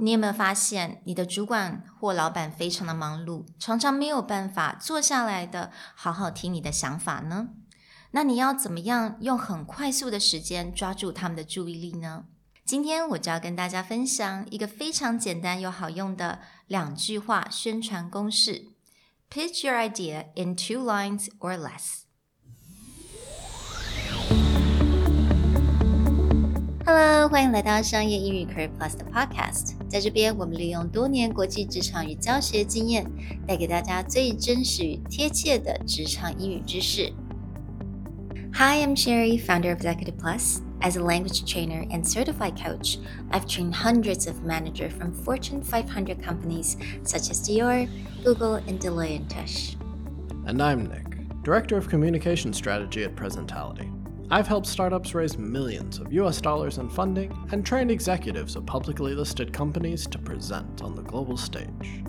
你有没有发现，你的主管或老板非常的忙碌，常常没有办法坐下来的好好听你的想法呢？那你要怎么样用很快速的时间抓住他们的注意力呢？今天我就要跟大家分享一个非常简单又好用的两句话宣传公式：Pitch your idea in two lines or less。Hello，欢迎来到商业英语 Career Plus 的 Podcast。在这边，我们利用多年国际职场与教学经验，带给大家最真实与贴切的职场英语知识。Hi, I'm Sherry, founder of Executive Plus. As a language trainer and certified coach, I've trained hundreds of managers from Fortune 500 companies such as Dior, Google, and Deloitte & Touche. And I'm Nick, Director of Communication Strategy at Presentality. I've helped startups raise millions of US dollars in funding and trained executives of publicly listed companies to present on the global stage.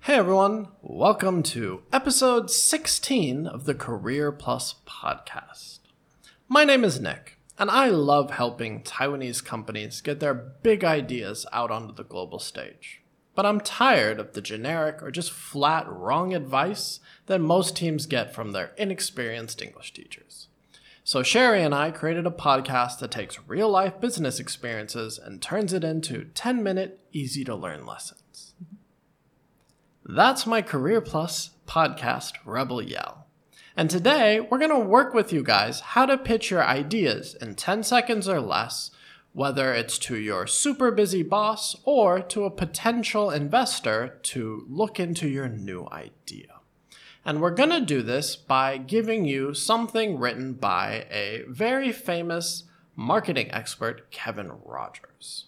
Hey everyone, welcome to episode 16 of the Career Plus podcast. My name is Nick, and I love helping Taiwanese companies get their big ideas out onto the global stage. But I'm tired of the generic or just flat wrong advice that most teams get from their inexperienced English teachers. So Sherry and I created a podcast that takes real life business experiences and turns it into 10 minute, easy to learn lessons. That's my Career Plus podcast, Rebel Yell. And today, we're going to work with you guys how to pitch your ideas in 10 seconds or less whether it's to your super busy boss or to a potential investor to look into your new idea. And we're going to do this by giving you something written by a very famous marketing expert, Kevin Rogers.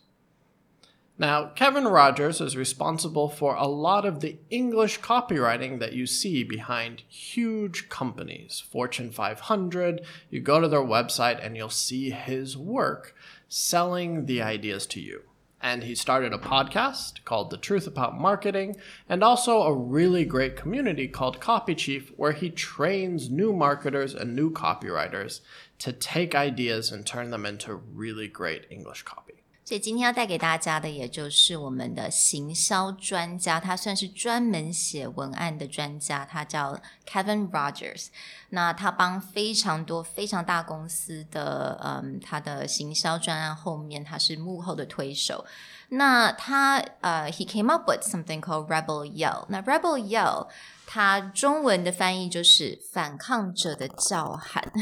Now, Kevin Rogers is responsible for a lot of the English copywriting that you see behind huge companies, Fortune 500. You go to their website and you'll see his work selling the ideas to you. And he started a podcast called The Truth About Marketing, and also a really great community called Copy Chief, where he trains new marketers and new copywriters to take ideas and turn them into really great English copy. 所以今天要带给大家的，也就是我们的行销专家，他算是专门写文案的专家，他叫 Kevin Rogers。那他帮非常多非常大公司的，嗯，他的行销专案后面，他是幕后的推手。那他呃，he came up with something called Rebel Yell。那 Rebel Yell，它中文的翻译就是反抗者的叫喊。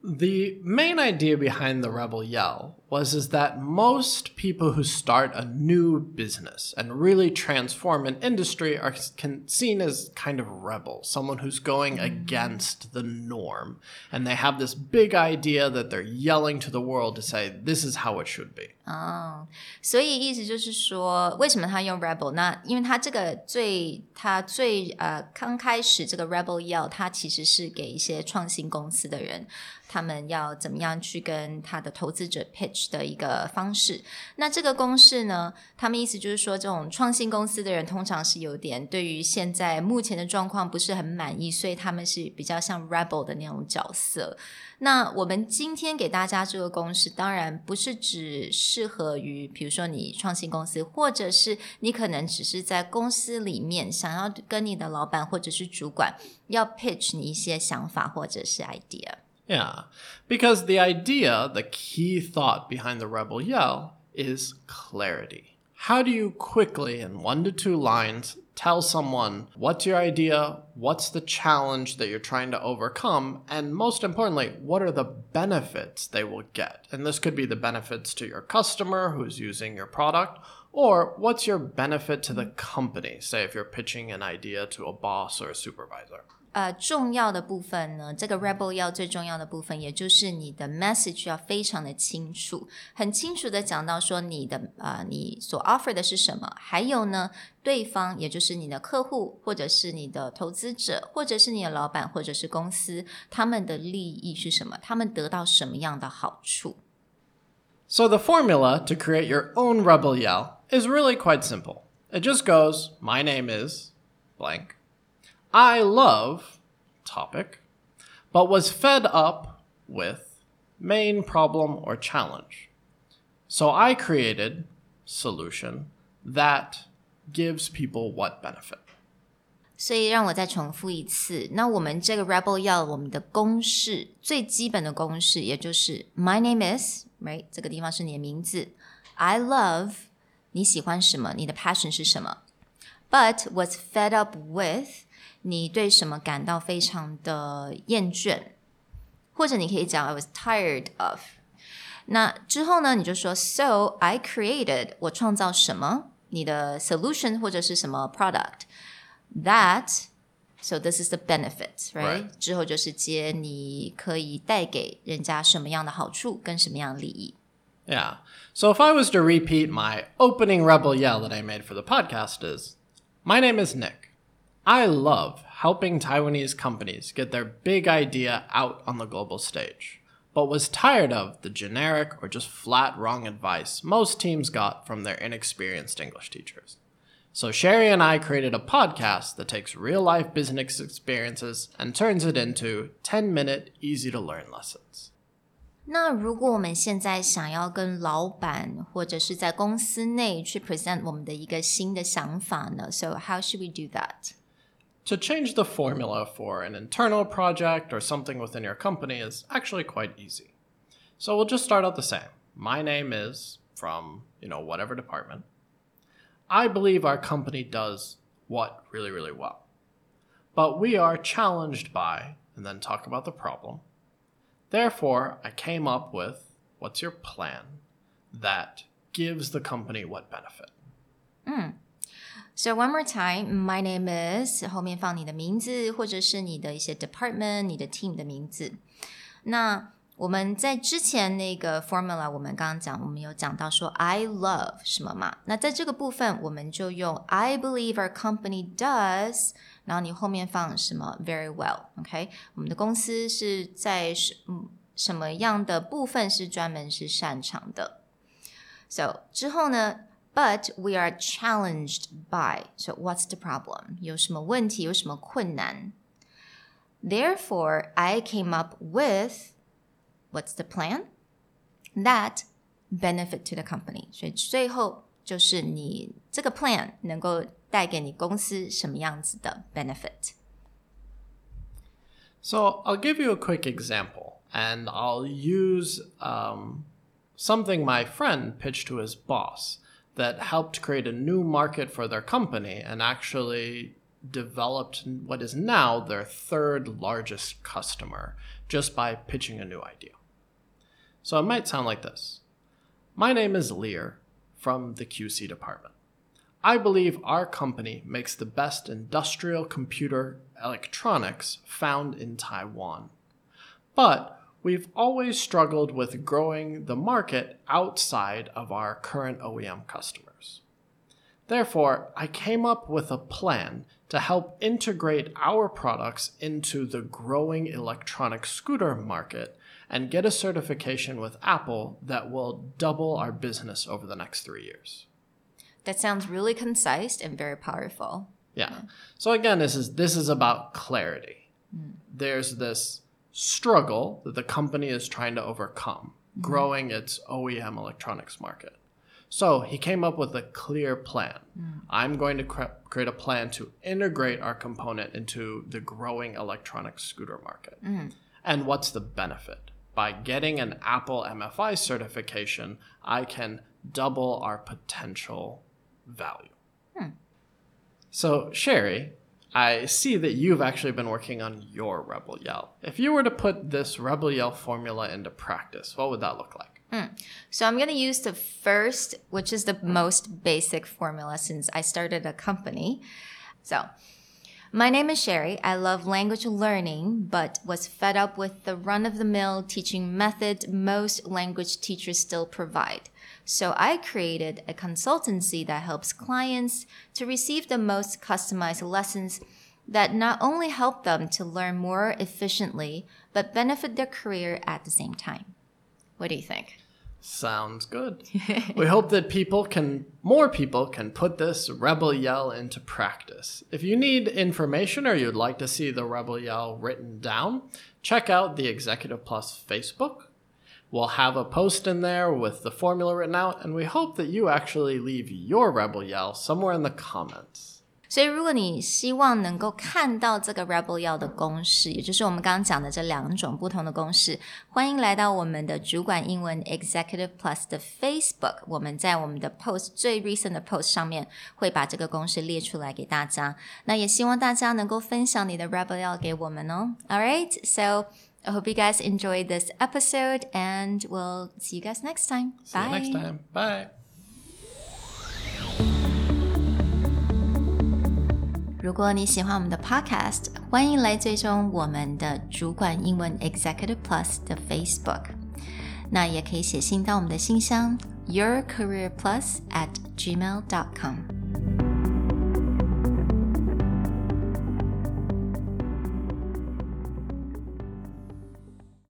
The main idea behind the Rebel Yell was is that most people who start a new business and really transform an industry are can, seen as kind of rebel, someone who's going mm. against the norm, and they have this big idea that they're yelling to the world to say this is how it should be. 哦，所以意思就是说，为什么他用 rebel？那因为他这个最他最呃刚开始这个 rebel 要，他其实是给一些创新公司的人，他们要怎么样去跟他的投资者 pitch 的一个方式。那这个公式呢，他们意思就是说，这种创新公司的人通常是有点对于现在目前的状况不是很满意，所以他们是比较像 rebel 的那种角色。那我们今天给大家这个公式，当然不是只适合于，比如说你创新公司，或者是你可能只是在公司里面想要跟你的老板或者是主管要 pitch 你一些想法或者是 idea。Yeah, because the idea, the key thought behind the rebel yell is clarity. How do you quickly, in one to two lines, tell someone what's your idea, what's the challenge that you're trying to overcome, and most importantly, what are the benefits they will get? And this could be the benefits to your customer who's using your product, or what's your benefit to the company? Say if you're pitching an idea to a boss or a supervisor. 呃重要的部分呢，这个 rebel yell 最重要的部分，也就是你的 message 要非常的清楚，很清楚的讲到说你的呃你所 offer 的是什么，还有呢，对方也就是你的客户或者是你的投资者，或者是你的老板或者是公司，他们的利益是什么，他们得到什么样的好处。So the formula to create your own rebel yell is really quite simple. It just goes, my name is blank. I love topic, but was fed up with main problem or challenge. So I created solution that gives people what benefit. 所以让我再重复一次。那我们这个 Rebel Yell 我们的公式最基本的公式，也就是 My name is right i love 你喜欢什么，你的 passion 是什么。But was fed up with 你对什么感到非常的厌倦，或者你可以讲 I was tired of。那之后呢，你就说 So I created 我创造什么，你的 solution 或者是什么 product。that so this is the benefit, right? Right. 之后就是接你可以带给人家什么样的好处跟什么样的利益。 Yeah. So if I was to repeat my opening rebel yell that I made for the podcast is My name is Nick. I love helping Taiwanese companies get their big idea out on the global stage, but was tired of the generic or just flat wrong advice most teams got from their inexperienced English teachers. So Sherry and I created a podcast that takes real life business experiences and turns it into 10 minute, easy to learn lessons. 那如果我们现在想要跟老板或者是在公司内去 present 我们的一个新的想法呢？So how should we do that? To change the formula for an internal project or something within your company is actually quite easy. So we'll just start out the same. My name is from, you know, whatever department. I believe our company does what really, really well. But we are challenged by, and then talk about the problem. Therefore, I came up with what's your plan that gives the company what benefit? So one more time, my name is 后面放你的名字，或者是你的一些 department、你的 team 的名字。那我们在之前那个 formula，我们刚刚讲，我们有讲到说 I love 什么嘛？那在这个部分，我们就用 I believe our company does，然后你后面放什么 very well，OK？、我们的公司是在什什么样的部分是专门是擅长的？So 之后呢 ？But we are challenged by. So what's the problem? 有什么问题？有什么困难？Therefore, I came up with what's the plan that benefit to the company. 所以最后就是你这个 plan 能够带给你公司什么样子的 benefit。 So I'll give you a quick example, and I'll use um, something my friend pitched to his boss that helped create a new market for their company and actually developed what is now their third largest customer just by pitching a new idea. So it might sound like this My name is Lear from the QC department. I believe our company makes the best industrial computer electronics found in Taiwan. But we've always struggled with growing the market outside of our current OEM customers. Therefore, I came up with a plan to help integrate our products into the growing electronic scooter market and get a certification with Apple that will double our business over the next three years. That sounds really concise and very powerful. Yeah. So again, this is this is about clarity. Mm. There's this struggle that the company is trying to overcome, mm-hmm. growing its OEM electronics market. So he came up with a clear plan. Mm. I'm going to cre- create a plan to integrate our component into the growing electronic scooter market. Mm. And what's the benefit? By getting an Apple MFI certification, I can double our potential value. Hmm. So, Sherry, I see that you've actually been working on your Rebel Yell. If you were to put this Rebel Yell formula into practice, what would that look like? Hmm. So I'm going to use the first, which is the most basic formula since I started a company. So, my name is Sherry. I love language learning, but was fed up with the run of the mill teaching method most language teachers still provide. So I created a consultancy that helps clients to receive the most customized lessons that not only help them to learn more efficiently, but benefit their career at the same time. What do you think? Sounds good. we hope that people can, more people can put this rebel yell into practice. If you need information or you'd like to see the rebel yell written down, check out the Executive Plus Facebook. We'll have a post in there with the formula written out, and we hope that you actually leave your rebel yell somewhere in the comments. 所以，如果你希望能够看到这个 Rebel Yell 的公式，也就是我们刚刚讲的这两种不同的公式，欢迎来到我们的主管英文 Executive Plus 的 Facebook。我们在我们的 post 最 recent 的 post 上面会把这个公式列出来给大家。那也希望大家能够分享你的 Rebel Yell 给我们哦。All right, so I hope you guys enjoyed this episode, and we'll see you guys next time. Bye. See you next time. Bye. 如果你喜欢我们的 Podcast，欢迎来追踪我们的主管英文 Executive Plus 的 Facebook。那也可以写信到我们的信箱 yourcareerplus at gmail dot com。